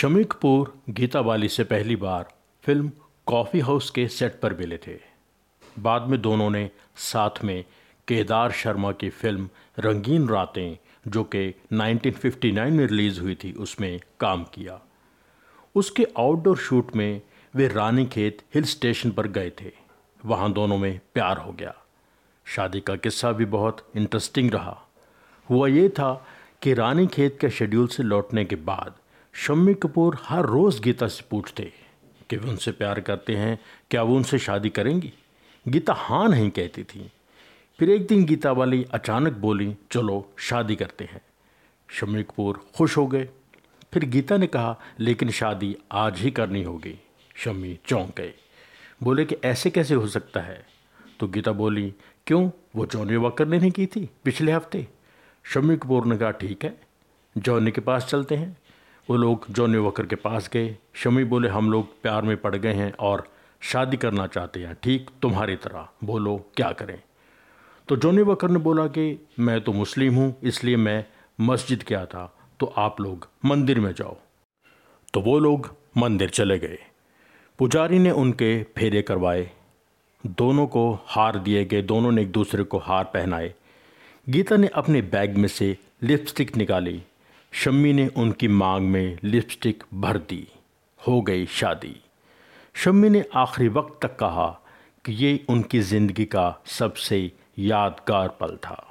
शमी कपूर गीता बाली से पहली बार फ़िल्म कॉफ़ी हाउस के सेट पर मिले थे। बाद में दोनों ने साथ में केदार शर्मा की फ़िल्म रंगीन रातें, जो कि 1959 में रिलीज़ हुई थी, उसमें काम किया। उसके आउटडोर शूट में वे रानी खेत हिल स्टेशन पर गए थे। वहाँ दोनों में प्यार हो गया। शादी का किस्सा भी बहुत इंटरेस्टिंग रहा। हुआ ये था कि रानी खेत के शेड्यूल से लौटने के बाद शम्मी कपूर हर रोज़ गीता से पूछते कि वे उनसे प्यार करते हैं, क्या वो उनसे शादी करेंगी? गीता हाँ नहीं कहती थी। फिर एक दिन गीता वाली अचानक बोली, चलो, शादी करते हैं। शम्मी कपूर खुश हो गए। फिर गीता ने कहा, लेकिन शादी आज ही करनी होगी। शम्मी चौंक गए। बोले कि ऐसे कैसे हो सकता है? तो गीता बोली, क्यों? वो जॉनी वॉकर ने नहीं की थी पिछले हफ़्ते? शम्मी कपूर ने कहा, ठीक है, जॉनी के पास चलते हैं। वो लोग जॉनी वॉकर के पास गए, शमी बोले, हम लोग प्यार में पड़ गए हैं और शादी करना चाहते हैं, ठीक? तुम्हारी तरह। बोलो, क्या करें? तो जॉनी वॉकर ने बोला कि, मैं तो मुस्लिम हूँ, इसलिए मैं मस्जिद गया था तो आप लोग मंदिर में जाओ। तो वो लोग मंदिर चले गए। पुजारी ने उनके फेरे करवाए। दोनों को हार दिए गए, दोनों ने एक दूसरे को हार पहनाए। गीता ने अपने बैग में से लिपस्टिक निकाली। शम्मी ने उनकी मांग में लिपस्टिक भर दी। हो गई शादी। शम्मी ने आखिरी वक्त तक कहा कि ये उनकी ज़िंदगी का सबसे यादगार पल था।